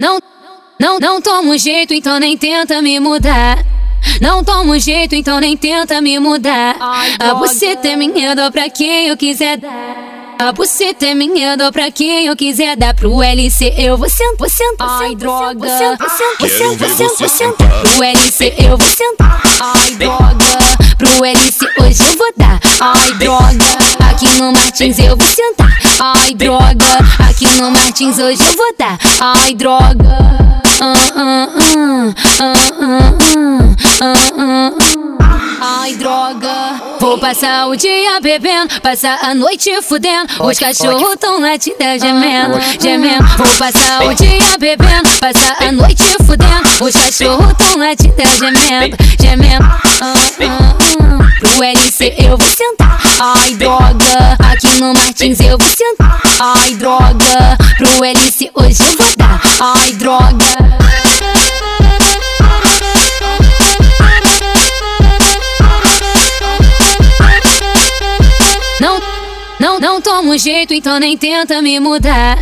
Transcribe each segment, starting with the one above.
Não, não, não tomo jeito, então nem tenta me mudar. Não tomo jeito, então nem tenta me mudar. Ai, a você tem medo pra quem eu quiser dar. A você tem medo pra quem eu quiser dar pro LC. Eu vou sentar, vou sentar, Ai, droga. pro LC. Eu vou sentar. Ai, droga. Pro LC hoje eu vou dar. Ai, droga. Aqui no Martins eu vou sentar. Ai, droga. Aqui no Martins hoje eu vou dar. Ai, droga. Ah, ah, ah, ah, ah, ah, ah, ah. Ai, droga. Vou passar o dia bebendo, passar a noite fudendo. Os cachorros tão latindo, gemendo, gemendo. Vou passar o dia bebendo, passar a noite fudendo. Os cachorros tão latindo, gemendo, gemendo. Ah, ah, ah. Pro LC eu vou sentar. Ai, droga. Aqui no Martins eu vou sentar. Ai, droga. Pro LC hoje eu vou dar. Ai, droga. Não, não, não tomo jeito, então nem tenta me mudar.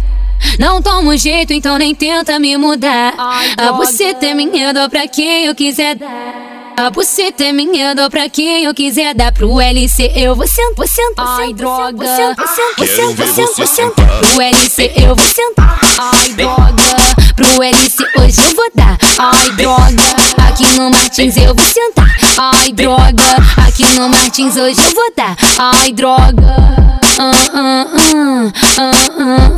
Não tomo jeito, então nem tenta me mudar. Ai, a você tem medo pra quem eu quiser dar. A você tem medo pra quem eu quiser dar pro LC. Eu vou sentar, vou sentar, Ai, droga. Quero ver você sentar. Pro LC eu vou sentar. Ai, droga. Pro LC hoje eu vou dar. Ai, droga. Aqui no Martins eu vou sentar. Ai, droga. Aqui no Martins hoje eu vou dar. Ai, droga. Ah, ah, ah, ah, ah,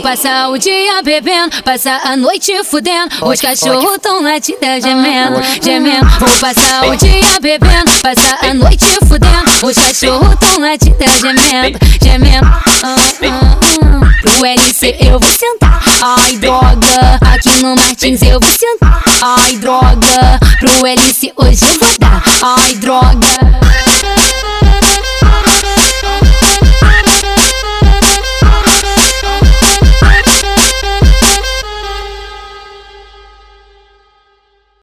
Vou passar o dia bebendo, passar a noite fudendo. Os cachorros tão latindo, gemendo, gemendo. Vou passar o dia bebendo, passar a noite fudendo. Os cachorros tão latindo, gemendo, gemendo. Ah, ah, ah. Pro LC eu vou sentar. Ai, droga. Aqui no Martins eu vou sentar. Ai, droga. Pro LC hoje eu vou dar. Ai, droga.